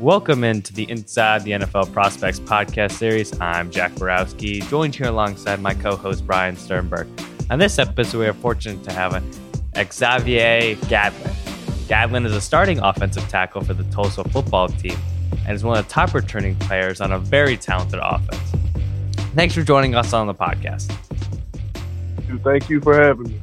Welcome into the Inside the NFL Prospects podcast series. I'm Jack Borowski, joined here alongside my co-host Brian Sternberg. On this episode, we are fortunate to have Xavier Gadlin. Gadlin is a starting offensive tackle for the Tulsa football team and is one of the top returning players on a very talented offense. Thanks for joining us on the podcast. Thank you for having me.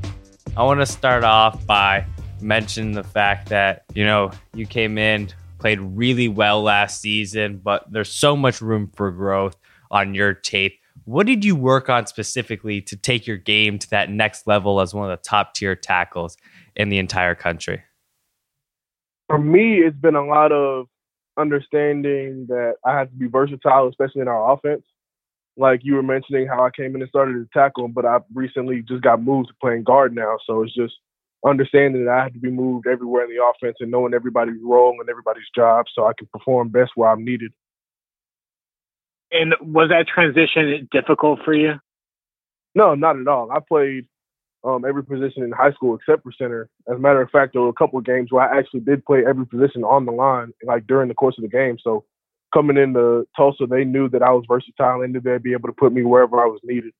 I want to start off by mentioning the fact that, you know, you came in played really well last season, but there's so much room for growth on your tape. What did you work on specifically to take your game to that next level as one of the top tier tackles in the entire country? For me, it's been a lot of understanding that I have to be versatile, especially in our offense. Like you were mentioning how I came in and started to tackle, but I recently just got moved to playing guard now. So it's just understanding that I have to be moved everywhere in the offense and knowing everybody's role and everybody's job so I can perform best where I'm needed. And was that transition difficult for you? No, not at all. I played um, every position in high school except for center. As a matter of fact, there were a couple of games where I actually did play every position on the line, like during the course of the game. So coming into Tulsa, they knew that I was versatile and that they'd be able to put me wherever I was needed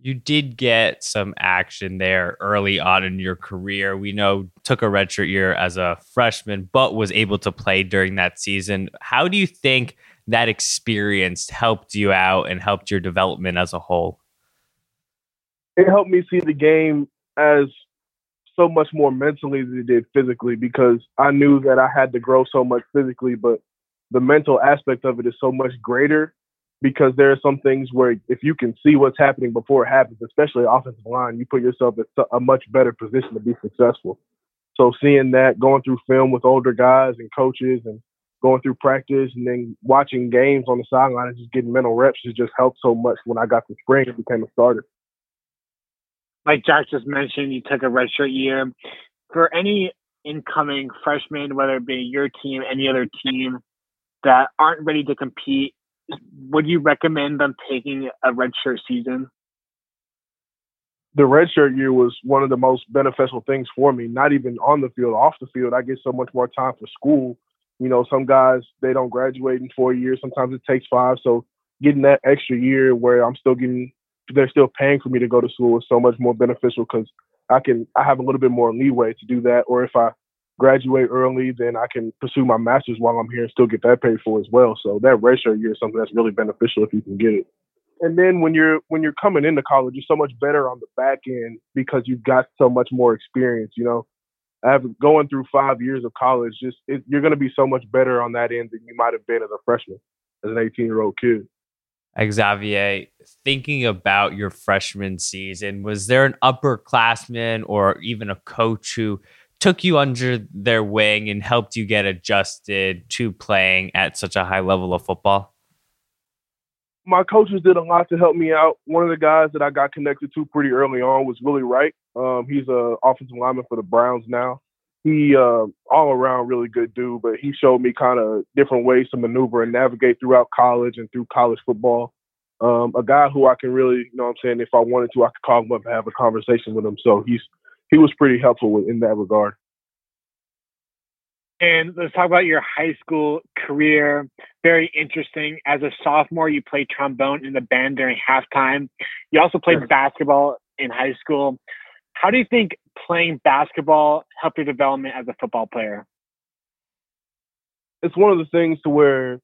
you did get some action there early on in your career. We know took a redshirt year as a freshman, but was able to play during that season. How do you think that experience helped you out and helped your development as a whole? It helped me see the game as so much more mentally than it did physically because I knew that I had to grow so much physically, but the mental aspect of it is so much greater because there are some things where if you can see what's happening before it happens, especially offensive line, you put yourself in a much better position to be successful. So seeing that, going through film with older guys and coaches and going through practice and then watching games on the sideline and just getting mental reps has just helped so much when I got to spring and became a starter. Like Jack just mentioned, you took a redshirt year. For any incoming freshmen, whether it be your team, any other team that aren't ready to compete would you recommend them taking a redshirt season? The redshirt year was one of the most beneficial things for me. Not even on the field, off the field, I get so much more time for school. You know, some guys they don't graduate in four years. Sometimes it takes five. So getting that extra year where I'm still getting, they're still paying for me to go to school is so much more beneficial because I can I have a little bit more leeway to do that. Or if I graduate early, then I can pursue my master's while I'm here and still get that paid for as well. So that redshirt year is something that's really beneficial if you can get it. And then when you're when you're coming into college, you're so much better on the back end because you've got so much more experience. You know, after going through five years of college, just it, you're going to be so much better on that end than you might have been as a freshman, as an 18 year old kid. Xavier, thinking about your freshman season, was there an upperclassman or even a coach who took you under their wing and helped you get adjusted to playing at such a high level of football? My coaches did a lot to help me out. One of the guys that I got connected to pretty early on was Willie Wright. Um, he's an offensive lineman for the Browns now. He uh, all around really good dude, but he showed me kind of different ways to maneuver and navigate throughout college and through college football. Um, a guy who I can really, you know what I'm saying, if I wanted to, I could call him up and have a conversation with him. So he's he was pretty helpful in that regard. And let's talk about your high school career. Very interesting. As a sophomore, you played trombone in the band during halftime. You also played basketball in high school. How do you think playing basketball helped your development as a football player? It's one of the things to where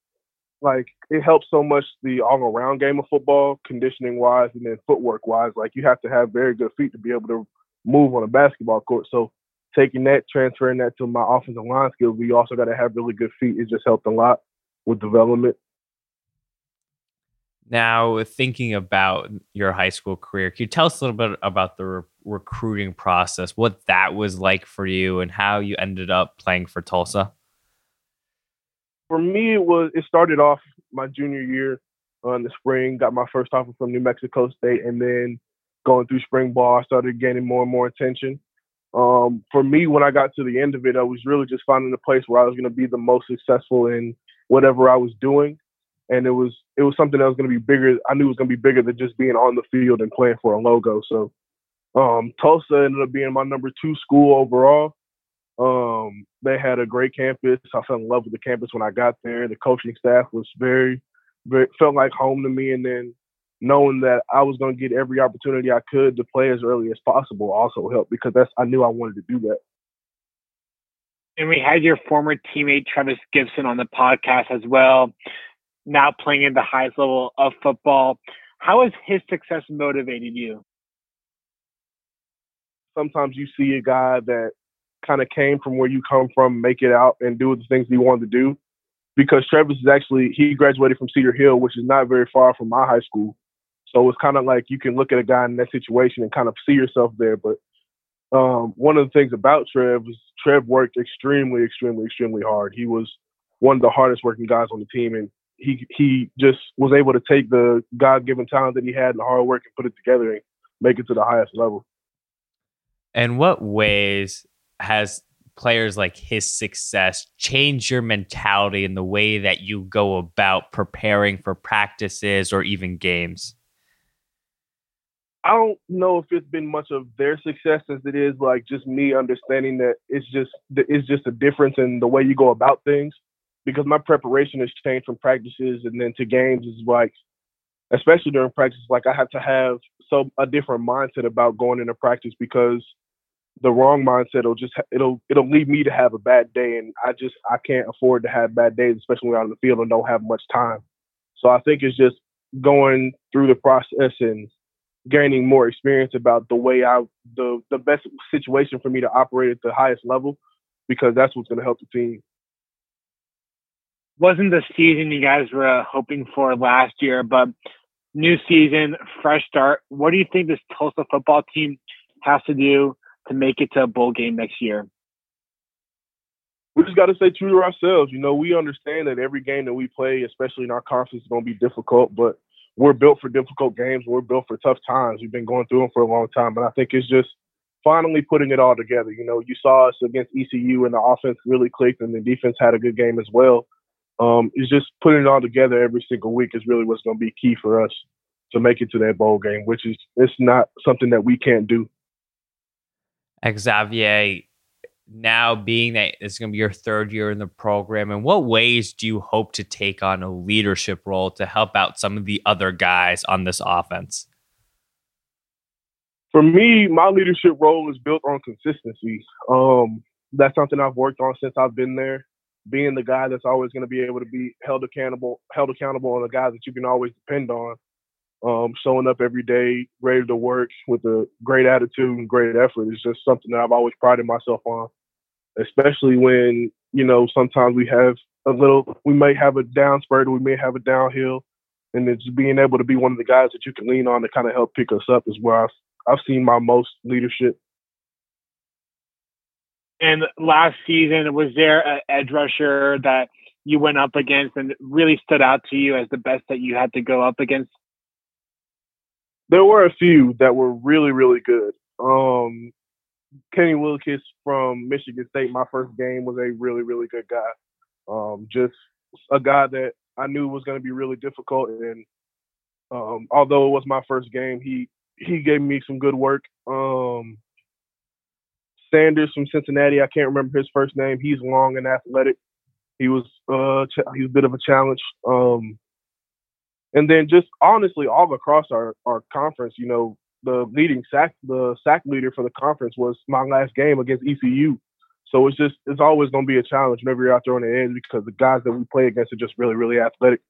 like it helps so much the all around game of football, conditioning wise and then footwork wise. Like you have to have very good feet to be able to move on a basketball court. So taking that, transferring that to my offensive line skills, we also got to have really good feet. It just helped a lot with development. Now, thinking about your high school career, can you tell us a little bit about the re- recruiting process, what that was like for you, and how you ended up playing for Tulsa? For me, it was it started off my junior year uh, in the spring. Got my first offer from New Mexico State, and then going through spring ball, I started gaining more and more attention. Um, for me, when I got to the end of it, I was really just finding a place where I was going to be the most successful in whatever I was doing, and it was it was something that was going to be bigger. I knew it was going to be bigger than just being on the field and playing for a logo. So um, Tulsa ended up being my number two school overall. Um, they had a great campus. I fell in love with the campus when I got there. The coaching staff was very, very felt like home to me. And then knowing that I was going to get every opportunity I could to play as early as possible also helped because that's I knew I wanted to do that. And we had your former teammate Trevis Gibson on the podcast as well, now playing at the highest level of football. How has his success motivated you? Sometimes you see a guy that kind of came from where you come from, make it out and do the things he wanted to do. Because Trevis is actually he graduated from Cedar Hill, which is not very far from my high school. So it's kind of like you can look at a guy in that situation and kind of see yourself there. But um, one of the things about Trev was Trev worked extremely, extremely, extremely hard. He was one of the hardest working guys on the team, and he he just was able to take the God given talent that he had and the hard work and put it together and make it to the highest level. And what ways has players like his success change your mentality and the way that you go about preparing for practices or even games? I don't know if it's been much of their success as it is like just me understanding that it's just it's just a difference in the way you go about things because my preparation has changed from practices and then to games is like especially during practice like I have to have so a different mindset about going into practice because the wrong mindset will just it'll it'll lead me to have a bad day and I just I can't afford to have bad days especially when I'm in the field and don't have much time. So I think it's just going through the process and gaining more experience about the way I the the best situation for me to operate at the highest level because that's what's going to help the team. Wasn't the season you guys were uh, hoping for last year, but new season, fresh start. What do you think this Tulsa football team has to do to make it to a bowl game next year? We just got to stay true to ourselves. You know, we understand that every game that we play, especially in our conference, is going to be difficult, but we're built for difficult games. We're built for tough times. We've been going through them for a long time, and I think it's just finally putting it all together. You know, you saw us against ECU, and the offense really clicked, and the defense had a good game as well. Um, it's just putting it all together every single week is really what's going to be key for us to make it to that bowl game, which is it's not something that we can't do. Xavier, now being that it's going to be your third year in the program, in what ways do you hope to take on a leadership role to help out some of the other guys on this offense? For me, my leadership role is built on consistency. Um, that's something I've worked on since I've been there. Being the guy that's always going to be able to be held accountable, held accountable, and the guy that you can always depend on. Um, showing up every day, ready to work with a great attitude and great effort is just something that I've always prided myself on. Especially when you know sometimes we have a little, we may have a down spurt, we may have a downhill, and it's being able to be one of the guys that you can lean on to kind of help pick us up is where I've I've seen my most leadership. And last season, was there an edge rusher that you went up against and really stood out to you as the best that you had to go up against? There were a few that were really, really good. Um, Kenny Willekes from Michigan State, my first game, was a really, really good guy. Um, just a guy that I knew was going to be really difficult, and um, although it was my first game, he he gave me some good work. Um, Sanders from Cincinnati, I can't remember his first name. He's long and athletic. He was uh, ch- he was a bit of a challenge. Um, and then just honestly, all across our, our conference, you know, the leading sack the sack leader for the conference was my last game against ECU. So it's just it's always going to be a challenge whenever you're out there on the edge because the guys that we play against are just really really athletic.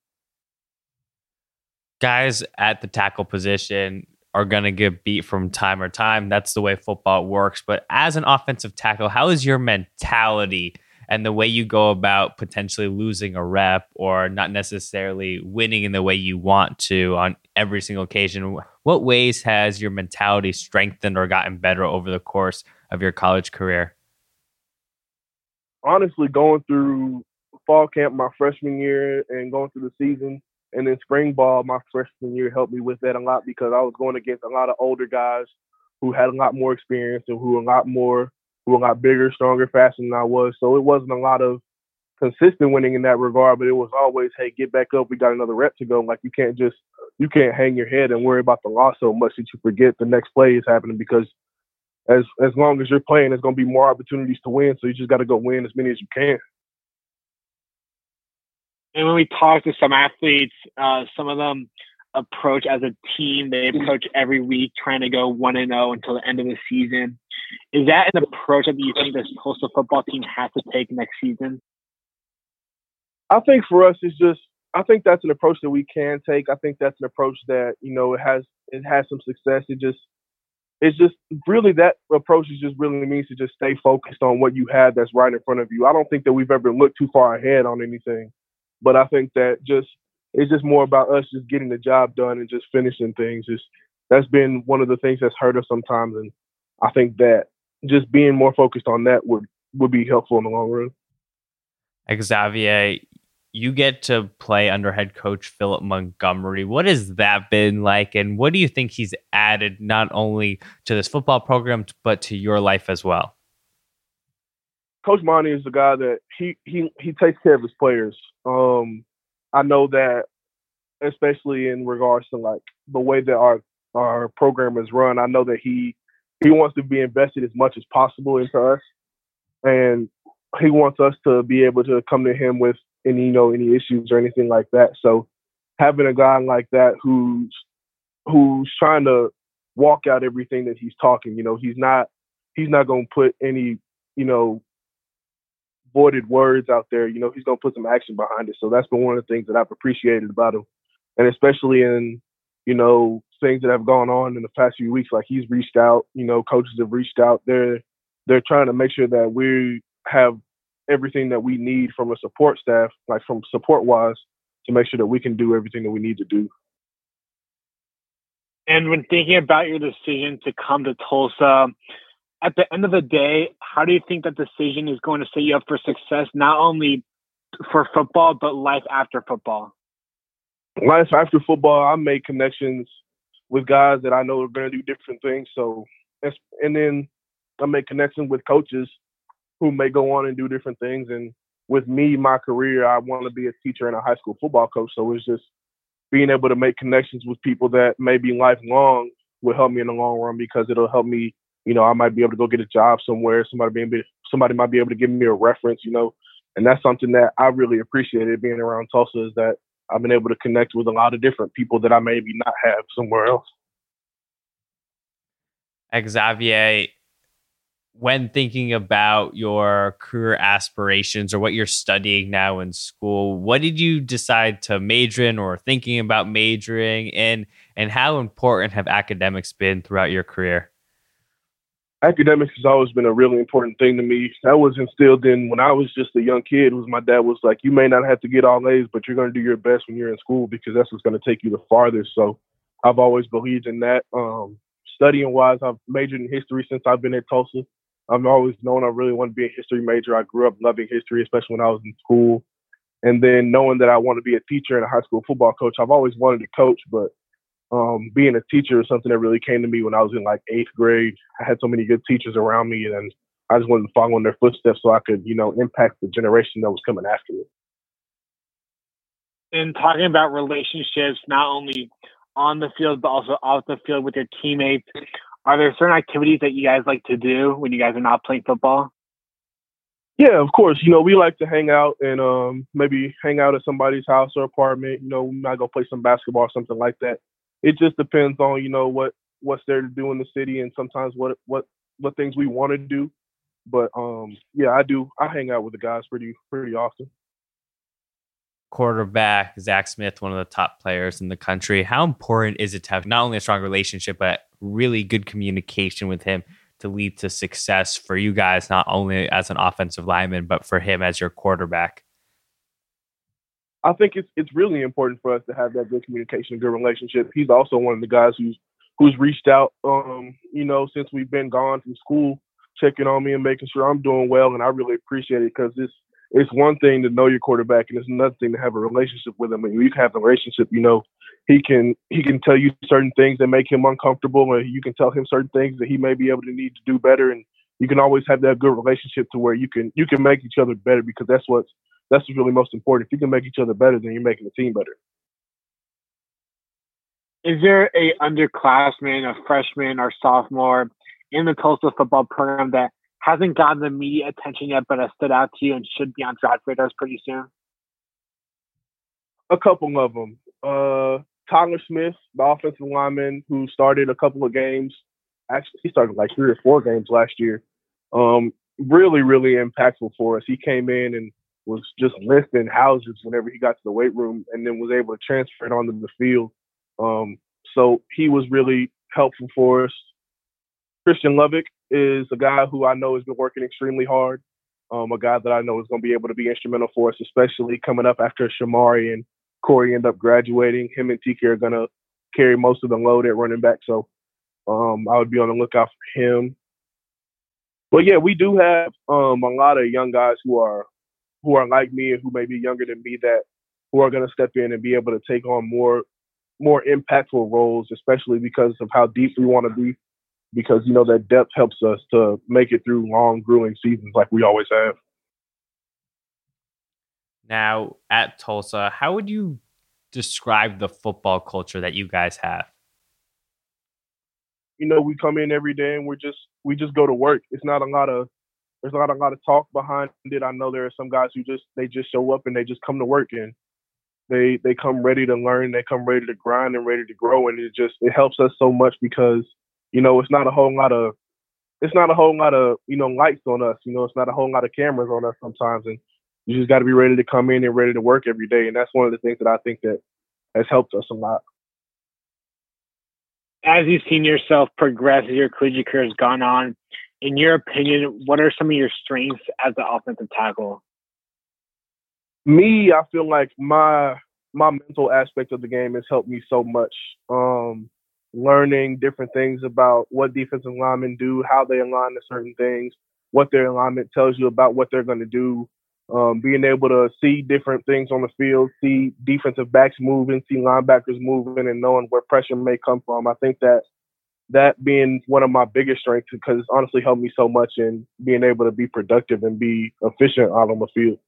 Guys at the tackle position are going to get beat from time or time. That's the way football works. But as an offensive tackle, how is your mentality and the way you go about potentially losing a rep or not necessarily winning in the way you want to on every single occasion. What ways has your mentality strengthened or gotten better over the course of your college career? Honestly, going through fall camp my freshman year and going through the season and then spring ball my freshman year helped me with that a lot because I was going against a lot of older guys who had a lot more experience and who were a lot more who lot bigger, stronger, faster than I was. So it wasn't a lot of consistent winning in that regard, but it was always, hey, get back up. We got another rep to go. Like you can't just you can't hang your head and worry about the loss so much that you forget the next play is happening because as as long as you're playing, there's going to be more opportunities to win. So you just got to go win as many as you can. And when we talk to some athletes, uh, some of them approach as a team. They approach every week trying to go one and zero oh until the end of the season. Is that an approach that you think this Tulsa football team has to take next season? I think for us, it's just I think that's an approach that we can take. I think that's an approach that you know it has it has some success. It just it's just really that approach is just really means to just stay focused on what you have that's right in front of you. I don't think that we've ever looked too far ahead on anything, but I think that just it's just more about us just getting the job done and just finishing things. Just that's been one of the things that's hurt us sometimes, and I think that just being more focused on that would would be helpful in the long run. Xavier, you get to play under head coach Philip Montgomery. What has that been like, and what do you think he's added not only to this football program but to your life as well? Coach Monty is the guy that he he he takes care of his players. Um, I know that, especially in regards to like the way that our our program is run, I know that he he wants to be invested as much as possible into us, and he wants us to be able to come to him with any you know any issues or anything like that. So having a guy like that who's who's trying to walk out everything that he's talking, you know, he's not he's not going to put any you know voided words out there. You know, he's going to put some action behind it. So that's been one of the things that I've appreciated about him, and especially in you know things that have gone on in the past few weeks. Like he's reached out. You know, coaches have reached out. They're they're trying to make sure that we have everything that we need from a support staff, like from support wise, to make sure that we can do everything that we need to do. And when thinking about your decision to come to Tulsa, at the end of the day, how do you think that decision is going to set you up for success, not only for football, but life after football? Life after football, I made connections with guys that I know are going to do different things. So, and then I make connections with coaches who may go on and do different things. And with me, my career, I want to be a teacher and a high school football coach. So it's just being able to make connections with people that may be lifelong will help me in the long run because it'll help me. You know, I might be able to go get a job somewhere. Somebody be somebody might be able to give me a reference. You know, and that's something that I really appreciated being around Tulsa is that I've been able to connect with a lot of different people that I maybe not have somewhere else. Xavier, when thinking about your career aspirations or what you're studying now in school, what did you decide to major in or thinking about majoring in? And how important have academics been throughout your career? Academics has always been a really important thing to me. That was instilled in when I was just a young kid. Was my dad was like, "You may not have to get all A's, but you're going to do your best when you're in school because that's what's going to take you the farthest." So, I've always believed in that. Um, studying wise, I've majored in history since I've been at Tulsa. I've always known I really want to be a history major. I grew up loving history, especially when I was in school. And then knowing that I want to be a teacher and a high school football coach, I've always wanted to coach, but um, being a teacher is something that really came to me when I was in like eighth grade. I had so many good teachers around me, and I just wanted to follow in their footsteps so I could, you know, impact the generation that was coming after me. And talking about relationships, not only on the field but also off the field with your teammates, are there certain activities that you guys like to do when you guys are not playing football? Yeah, of course. You know, we like to hang out and um, maybe hang out at somebody's house or apartment. You know, we might go play some basketball or something like that. It just depends on you know what what's there to do in the city and sometimes what what what things we want to do. But um, yeah, I do. I hang out with the guys pretty pretty often quarterback Zach Smith, one of the top players in the country. How important is it to have not only a strong relationship, but really good communication with him to lead to success for you guys, not only as an offensive lineman, but for him as your quarterback? I think it's it's really important for us to have that good communication, good relationship. He's also one of the guys who's who's reached out, um, you know, since we've been gone from school, checking on me and making sure I'm doing well, and I really appreciate it because it's it's one thing to know your quarterback and it's another thing to have a relationship with him. And you can have a relationship, you know, he can he can tell you certain things that make him uncomfortable and you can tell him certain things that he may be able to need to do better and you can always have that good relationship to where you can you can make each other better because that's what's that's really most important. If you can make each other better, then you're making the team better. Is there a underclassman, a freshman or sophomore in the Tulsa football program that hasn't gotten the media attention yet, but has stood out to you and should be on draft radars pretty soon? A couple of them. Uh, Tyler Smith, the offensive lineman who started a couple of games. Actually, he started like three or four games last year. Um, really, really impactful for us. He came in and was just lifting houses whenever he got to the weight room, and then was able to transfer it onto the field. Um, so he was really helpful for us. Christian Lovick is a guy who I know has been working extremely hard. Um, a guy that I know is going to be able to be instrumental for us, especially coming up after Shamari and Corey end up graduating. Him and TK are going to carry most of the load at running back. So um, I would be on the lookout for him. But yeah, we do have um, a lot of young guys who are who are like me and who may be younger than me that who are going to step in and be able to take on more more impactful roles, especially because of how deep we want to be. Because you know that depth helps us to make it through long, grueling seasons like we always have. Now at Tulsa, how would you describe the football culture that you guys have? You know, we come in every day and we're just we just go to work. It's not a lot of there's not a lot of talk behind it. I know there are some guys who just they just show up and they just come to work and they they come ready to learn, they come ready to grind and ready to grow, and it just it helps us so much because you know it's not a whole lot of it's not a whole lot of you know lights on us. You know, it's not a whole lot of cameras on us sometimes, and you just got to be ready to come in and ready to work every day, and that's one of the things that I think that has helped us a lot. As you've seen yourself progress as your collegiate career has gone on, in your opinion, what are some of your strengths as an offensive tackle? Me, I feel like my my mental aspect of the game has helped me so much. Um, learning different things about what defensive linemen do, how they align to certain things, what their alignment tells you about what they're going to do. Um, being able to see different things on the field, see defensive backs moving, see linebackers moving, and knowing where pressure may come from. I think that that being one of my biggest strengths because it's honestly helped me so much in being able to be productive and be efficient out on the field.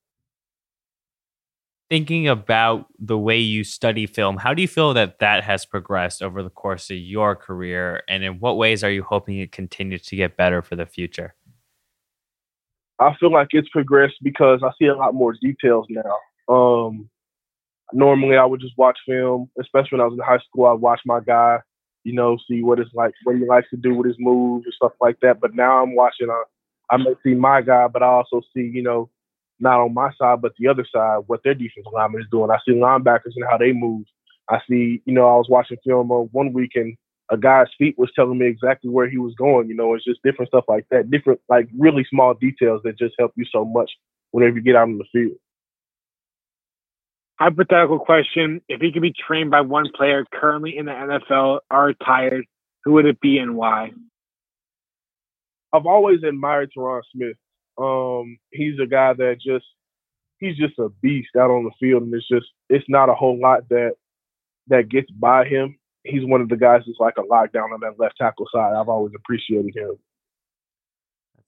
Thinking about the way you study film, how do you feel that that has progressed over the course of your career? And in what ways are you hoping it continues to get better for the future? I feel like it's progressed because I see a lot more details now. Um, normally, I would just watch film, especially when I was in high school. I'd watch my guy you know, see what it's like, what he likes to do with his moves and stuff like that. But now I'm watching, uh, I may see my guy, but I also see, you know, not on my side, but the other side, what their defensive lineman is doing. I see linebackers and how they move. I see, you know, I was watching film on one week and a guy's feet was telling me exactly where he was going. You know, it's just different stuff like that, different, like really small details that just help you so much whenever you get out in the field hypothetical question: If he could be trained by one player currently in the NFL or retired, who would it be and why? I've always admired Tyron Smith. Um, he's a guy that just he's just a beast out on the field, and it's just it's not a whole lot that that gets by him. He's one of the guys that's like a lockdown on that left tackle side. I've always appreciated him.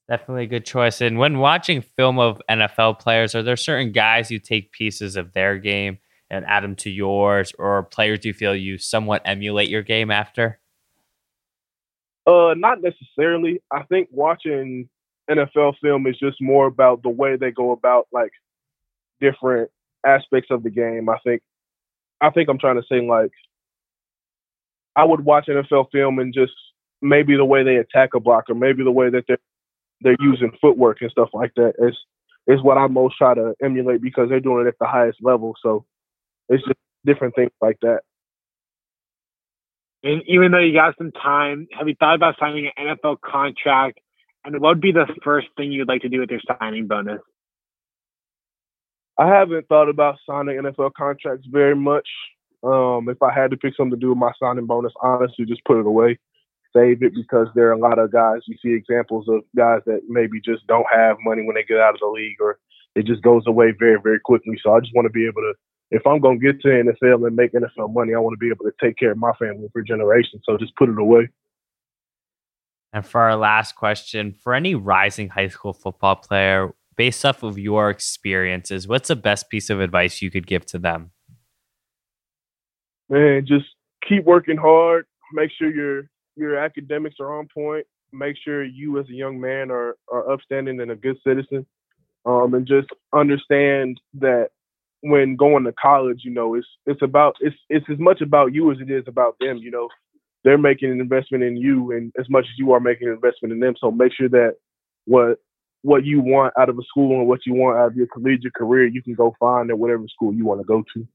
Definitely a good choice. And when watching film of NFL players, are there certain guys you take pieces of their game and add them to yours, or players you feel you somewhat emulate your game after? Uh, not necessarily. I think watching NFL film is just more about the way they go about like different aspects of the game. I think, I think I'm trying to say like, I would watch NFL film and just maybe the way they attack a blocker, maybe the way that they're they're using footwork and stuff like that is is what I most try to emulate because they're doing it at the highest level. So it's just different things like that. And even though you got some time, have you thought about signing an NFL contract? And what would be the first thing you'd like to do with your signing bonus? I haven't thought about signing NFL contracts very much. Um, if I had to pick something to do with my signing bonus, honestly, just put it away save it because there are a lot of guys you see examples of guys that maybe just don't have money when they get out of the league or it just goes away very very quickly. So i just want to be able to if i'm going to get to nfl and make nfl money i want to be able to take care of my family for generations. So just put it away. And for our last question for any rising high school football player based off of your experiences what's the best piece of advice you could give to them? Man just keep working hard. Make sure you're your academics are on point. make sure you as a young man are, are upstanding and a good citizen. Um, and just understand that when going to college, you know, it's it's about it's it's as much about you as it is about them. You know, they're making an investment in you, and as much as you are making an investment in them. So make sure that what what you want out of a school and what you want out of your collegiate career, you can go find at whatever school you want to go to.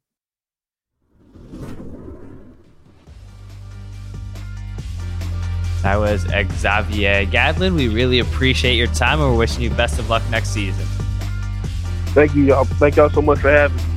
That was Xavier Gadlin. We really appreciate your time and we're wishing you best of luck next season. Thank you, y'all. Thank y'all so much for having me.